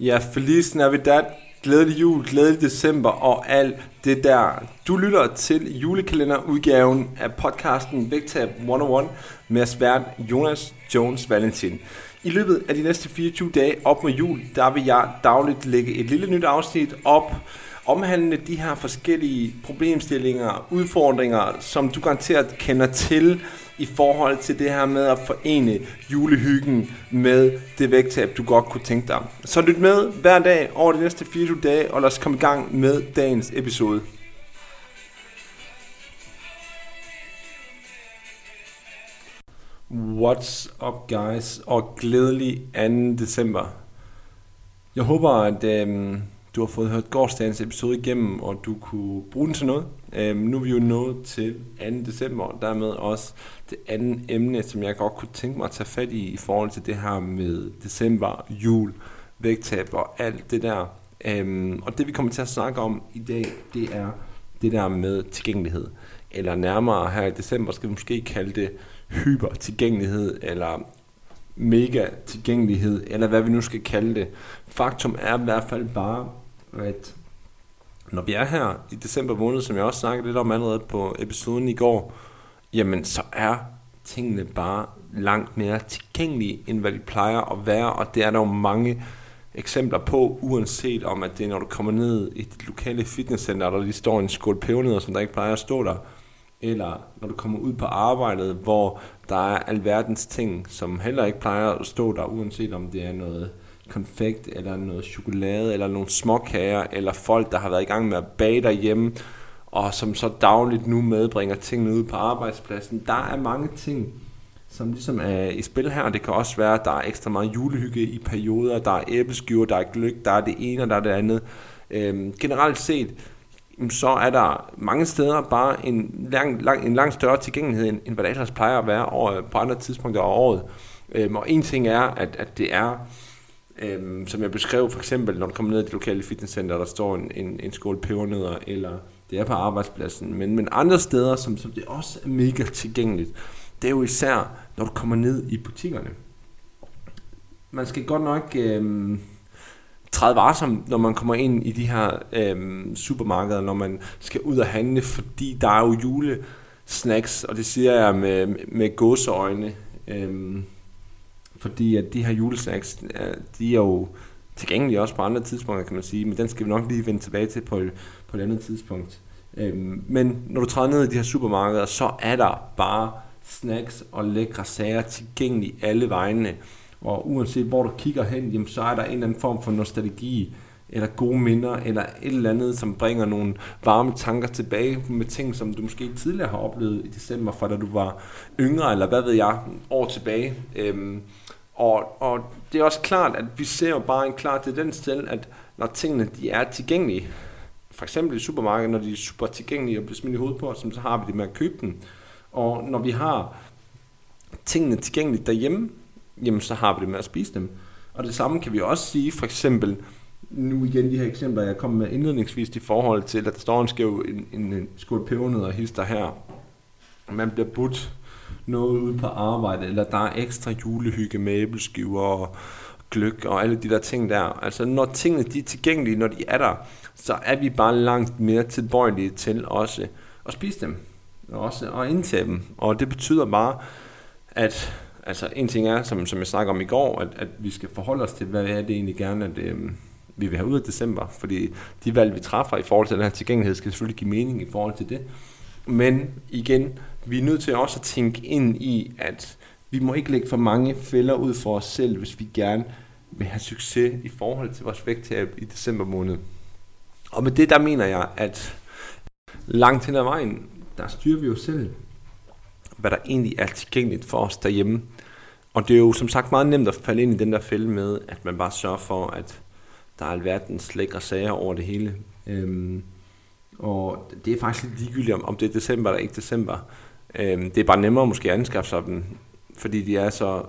Ja, Feliz Navidad, glædelig jul, glædelig december og alt det der. Du lytter til julekalenderudgaven af podcasten Vægtab 101 med svært Jonas Jones Valentin. I løbet af de næste 24 dage op mod jul, der vil jeg dagligt lægge et lille nyt afsnit op, omhandlende de her forskellige problemstillinger, udfordringer, som du garanteret kender til i forhold til det her med at forene julehyggen med det vægttab, du godt kunne tænke dig. Så lyt med hver dag over de næste 24 dage, og lad os komme i gang med dagens episode. What's up guys, og glædelig 2. december. Jeg håber, at øhm, du har fået hørt gårdsdagens episode igennem, og du kunne bruge den til noget. Øhm, nu er vi jo nået til 2. december, og dermed også det andet emne, som jeg godt kunne tænke mig at tage fat i, i forhold til det her med december, jul, vægttab og alt det der. Øhm, og det vi kommer til at snakke om i dag, det er det der med tilgængelighed. Eller nærmere her i december skal vi måske kalde det hypertilgængelighed, eller mega tilgængelighed, eller hvad vi nu skal kalde det. Faktum er i hvert fald bare, at når vi er her i december måned, som jeg også snakkede lidt om allerede på episoden i går, jamen så er tingene bare langt mere tilgængelige, end hvad de plejer at være, og det er der jo mange eksempler på, uanset om at det er, når du kommer ned i dit lokale fitnesscenter, der lige står en skål pebernødder, som der ikke plejer at stå der, eller når du kommer ud på arbejdet, hvor der er alverdens ting, som heller ikke plejer at stå der, uanset om det er noget konfekt, eller noget chokolade, eller nogle småkager, eller folk, der har været i gang med at bage derhjemme, og som så dagligt nu medbringer tingene ud på arbejdspladsen. Der er mange ting, som ligesom er i spil her. Det kan også være, at der er ekstra meget julehygge i perioder. Der er æbleskiver, der er gløk, der er det ene og der er det andet. Øhm, generelt set, så er der mange steder bare en lang, lang, en langt større tilgængelighed, end, end hvad der ellers plejer at være over, på andre tidspunkter af året. Øhm, og en ting er, at, at det er Øhm, som jeg beskrev for eksempel, når du kommer ned i det lokale fitnesscenter, der står en, en, en skål pebernødder, eller det er på arbejdspladsen. Men, men andre steder, som, som det også er mega tilgængeligt, det er jo især, når du kommer ned i butikkerne. Man skal godt nok øhm, træde varsom, når man kommer ind i de her øhm, supermarkeder, når man skal ud og handle, fordi der er jo julesnacks, og det siger jeg med, med gåseøjne. Øhm, fordi at de her julesnacks, øh, de er jo tilgængelige også på andre tidspunkter, kan man sige, men den skal vi nok lige vende tilbage til på, på et andet tidspunkt. Øhm, men når du træder ned i de her supermarkeder, så er der bare snacks og lækre sager tilgængelige alle vegne. Og uanset hvor du kigger hen, jamen, så er der en eller anden form for nostalgi, eller gode minder, eller et eller andet, som bringer nogle varme tanker tilbage med ting, som du måske tidligere har oplevet i december, fra da du var yngre, eller hvad ved jeg, år tilbage. Øhm, og, og det er også klart, at vi ser jo bare en klar tendens til, at når tingene de er tilgængelige, for eksempel i supermarkedet, når de er super tilgængelige og bliver smidt i hovedet på os, så har vi det med at købe dem. Og når vi har tingene tilgængeligt derhjemme, jamen så har vi det med at spise dem. Og det samme kan vi også sige, for eksempel, nu igen de her eksempler, jeg kom med indledningsvis i forhold til, at der står en skæv en, en skål pebernødder og hister her. Man bliver budt noget ude på arbejde, eller der er ekstra julehygge med æbleskiver og gløk og alle de der ting der. Altså når tingene de er tilgængelige, når de er der, så er vi bare langt mere tilbøjelige til også at spise dem. Og også at indtage dem. Og det betyder bare, at altså en ting er, som, som jeg snakker om i går, at, at vi skal forholde os til, hvad er det egentlig gerne, at øh, vi vil have ud af december. Fordi de valg, vi træffer i forhold til den her tilgængelighed, skal selvfølgelig give mening i forhold til det. Men igen, vi er nødt til også at tænke ind i, at vi må ikke lægge for mange fælder ud for os selv, hvis vi gerne vil have succes i forhold til vores vægttab i december måned. Og med det, der mener jeg, at langt hen ad vejen, der styrer vi jo selv, hvad der egentlig er tilgængeligt for os derhjemme. Og det er jo som sagt meget nemt at falde ind i den der fælde med, at man bare sørger for, at der er alverdens lækre sager over det hele. Øhm, og det er faktisk lidt ligegyldigt, om, om det er december eller ikke december. Øhm, det er bare nemmere måske at anskaffe sig dem, fordi de er så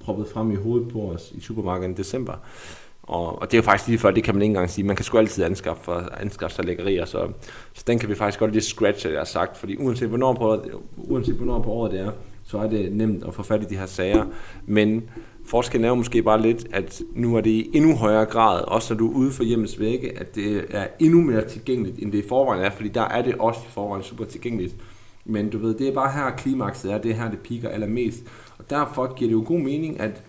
proppet frem i hovedet på os i supermarkedet i december. Og, og det er jo faktisk lige før, det kan man ikke engang sige. Man kan sgu altid anskaffe, for, anskaffe sig lækkerier, så, så den kan vi faktisk godt lige scratche, jeg har sagt. Fordi uanset hvornår, på, uanset hvornår på året det er, så er det nemt at få fat i de her sager. Men Forskellen er jo måske bare lidt, at nu er det i endnu højere grad, også når du er ude for hjemmets vægge, at det er endnu mere tilgængeligt, end det i forvejen er, fordi der er det også i forvejen super tilgængeligt. Men du ved, det er bare her klimakset er, det er her, det piker allermest. Og derfor giver det jo god mening, at,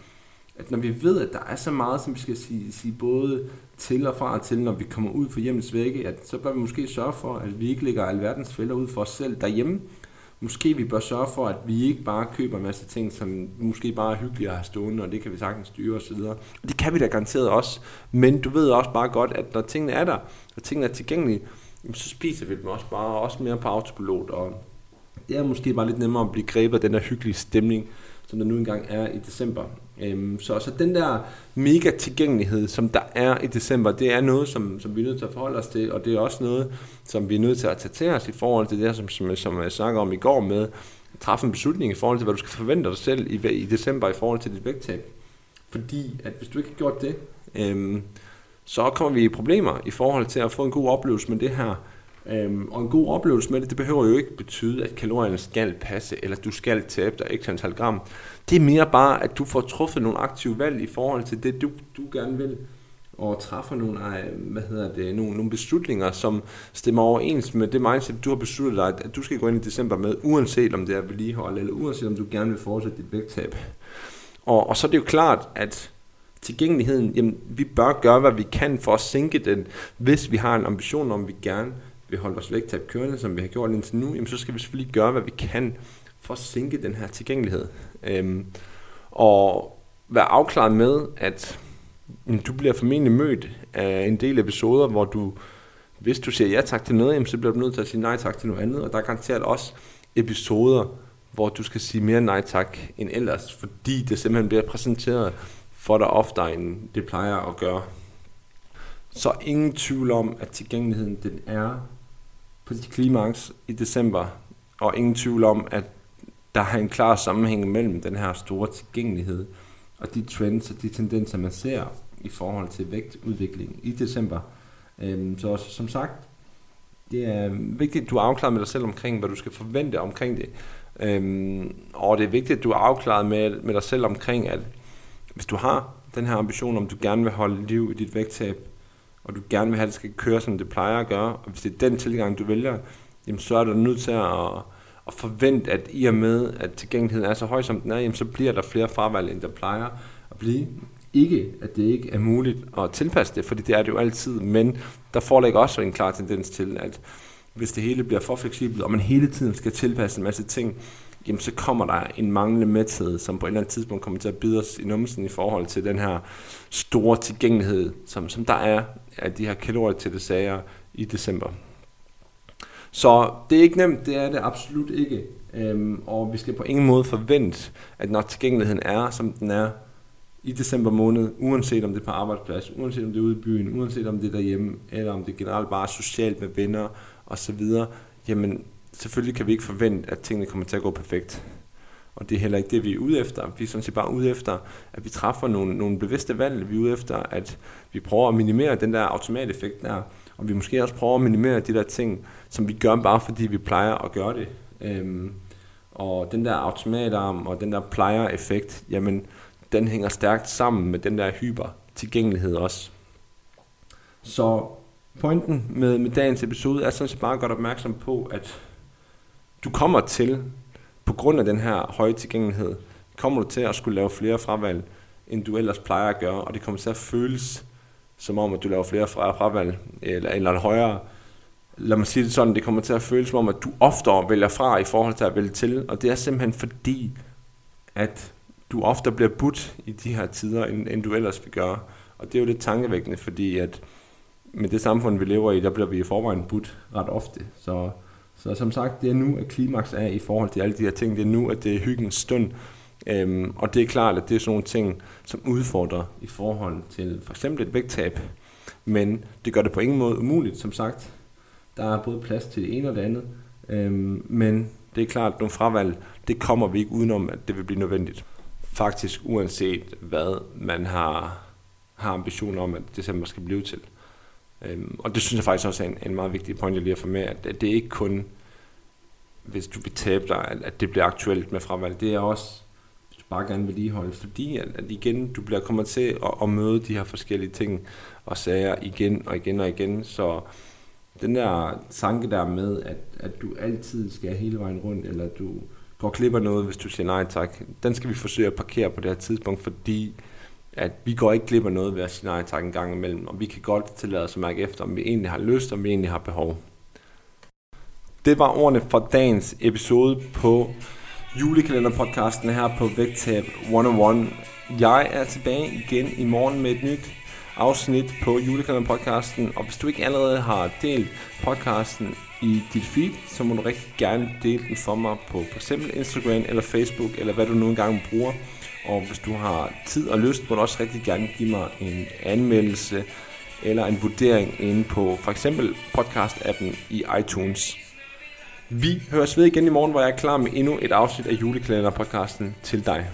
at når vi ved, at der er så meget, som vi skal sige, sige både til og fra til, når vi kommer ud for hjemmets vægge, at så bør vi måske sørge for, at vi ikke lægger alverdens fælder ud for os selv derhjemme, måske vi bør sørge for, at vi ikke bare køber en masse ting, som måske bare er hyggelige at have stående, og det kan vi sagtens styre osv. Det kan vi da garanteret også, men du ved også bare godt, at når tingene er der, og tingene er tilgængelige, så spiser vi dem også bare også mere på autopilot, og det er måske bare lidt nemmere at blive grebet af den der hyggelige stemning, som der nu engang er i december. Øhm, så, så den der mega tilgængelighed, som der er i december, det er noget, som, som vi er nødt til at forholde os til, og det er også noget, som vi er nødt til at tage til os i forhold til det, som, som, som jeg snakker om i går med, at træffe en beslutning i forhold til, hvad du skal forvente dig selv i, i december i forhold til dit vægttab. Fordi at hvis du ikke har gjort det, øhm, så kommer vi i problemer i forhold til at få en god oplevelse med det her, Øhm, og en god oplevelse med det, det behøver jo ikke betyde, at kalorierne skal passe, eller at du skal tabe dig x antal gram. Det er mere bare, at du får truffet nogle aktive valg i forhold til det, du, du gerne vil, og træffer nogle, øh, hvad hedder det, nogle, nogle beslutninger, som stemmer overens med det mindset, du har besluttet dig, at du skal gå ind i december med, uanset om det er vedligehold, eller uanset om du gerne vil fortsætte dit vægttab. Og, og så er det jo klart, at tilgængeligheden, jamen, vi bør gøre, hvad vi kan for at sænke den, hvis vi har en ambition om, vi gerne vil holde vores vægttab kørende, som vi har gjort indtil nu, jamen, så skal vi selvfølgelig gøre, hvad vi kan for at sænke den her tilgængelighed. Øhm, og være afklaret med, at jamen, du bliver formentlig mødt af en del episoder, hvor du, hvis du siger ja tak til noget, jamen, så bliver du nødt til at sige nej tak til noget andet, og der er garanteret også episoder, hvor du skal sige mere nej tak end ellers, fordi det simpelthen bliver præsenteret for dig oftere, end det plejer at gøre. Så ingen tvivl om, at tilgængeligheden den er på dit klimaks i december, og ingen tvivl om, at der er en klar sammenhæng mellem den her store tilgængelighed og de trends og de tendenser, man ser i forhold til vægtudviklingen i december. Øhm, så som sagt, det er vigtigt, at du er afklaret med dig selv omkring, hvad du skal forvente omkring det. Øhm, og det er vigtigt, at du er afklaret med, med dig selv omkring, at hvis du har den her ambition om, du gerne vil holde liv i dit vægttab, og du gerne vil have, at det skal køre, som det plejer at gøre, og hvis det er den tilgang, du vælger, jamen, så er du nødt til at, at forvente, at i og med, at tilgængeligheden er så høj, som den er, jamen, så bliver der flere fravalg, end der plejer at blive. Ikke, at det ikke er muligt at tilpasse det, fordi det er det jo altid, men der foreligger også en klar tendens til, at hvis det hele bliver for fleksibelt, og man hele tiden skal tilpasse en masse ting, jamen så kommer der en manglende mæthed, som på et eller andet tidspunkt kommer til at bide os i numsen i forhold til den her store tilgængelighed, som, som der er af de her kalorier til det sager i december. Så det er ikke nemt, det er det absolut ikke. Øhm, og vi skal på ingen måde forvente, at når tilgængeligheden er, som den er i december måned, uanset om det er på arbejdsplads, uanset om det er ude i byen, uanset om det er derhjemme, eller om det generelt bare er socialt med venner osv., jamen selvfølgelig kan vi ikke forvente, at tingene kommer til at gå perfekt. Og det er heller ikke det, vi er ude efter. Vi er sådan set bare ude efter, at vi træffer nogle, nogle bevidste valg. Vi er ude efter, at vi prøver at minimere den der automateffekt der. Og vi måske også prøver at minimere de der ting, som vi gør bare fordi vi plejer at gøre det. Øhm, og den der automatarm og den der plejer-effekt, jamen den hænger stærkt sammen med den der hyper tilgængelighed også. Så pointen med, med dagens episode er sådan set bare godt opmærksom på, at du kommer til, på grund af den her høje tilgængelighed, kommer du til at skulle lave flere fravalg, end du ellers plejer at gøre, og det kommer til at føles som om, at du laver flere fravalg, eller, eller en højere, lad mig sige det sådan, det kommer til at føles som om, at du oftere vælger fra i forhold til at vælge til, og det er simpelthen fordi, at du ofte bliver budt i de her tider, end, end du ellers vil gøre. Og det er jo lidt tankevækkende, fordi at med det samfund, vi lever i, der bliver vi i forvejen budt ret ofte. Så så som sagt, det er nu, at klimaks er i forhold til alle de her ting. Det er nu, at det er hyggens stund. Øhm, og det er klart, at det er sådan nogle ting, som udfordrer i forhold til for eksempel et vægttab. Men det gør det på ingen måde umuligt, som sagt. Der er både plads til det ene og det andet. Øhm, men det er klart, at nogle fravalg, det kommer vi ikke udenom, at det vil blive nødvendigt. Faktisk uanset hvad man har, har ambitioner om, at december skal blive til. Øhm, og det synes jeg faktisk også er en, en meget vigtig point, jeg lige har fået med, at, at det er ikke kun, hvis du vil tabe dig, at, at det bliver aktuelt med fravalg. Det er også, hvis du bare gerne vedligeholde, fordi at, at igen, du bliver kommer til at, at møde de her forskellige ting og sager igen og igen og igen, så den der tanke der med, at, at du altid skal hele vejen rundt, eller du går klipper af noget, hvis du siger nej tak, den skal vi forsøge at parkere på det her tidspunkt, fordi at vi går ikke glip af noget ved at sige nej tak en gang imellem, og vi kan godt tillade os at mærke efter, om vi egentlig har lyst, om vi egentlig har behov. Det var ordene for dagens episode på julekalenderpodcasten her på Vægtab 101. Jeg er tilbage igen i morgen med et nyt afsnit på julekalenderpodcasten, og hvis du ikke allerede har delt podcasten i dit feed, så må du rigtig gerne dele den for mig på f.eks. Instagram eller Facebook, eller hvad du nu engang bruger. Og hvis du har tid og lyst, må du også rigtig gerne give mig en anmeldelse eller en vurdering inde på for eksempel podcast-appen i iTunes. Vi høres ved igen i morgen, hvor jeg er klar med endnu et afsnit af julekalenderpodcasten til dig.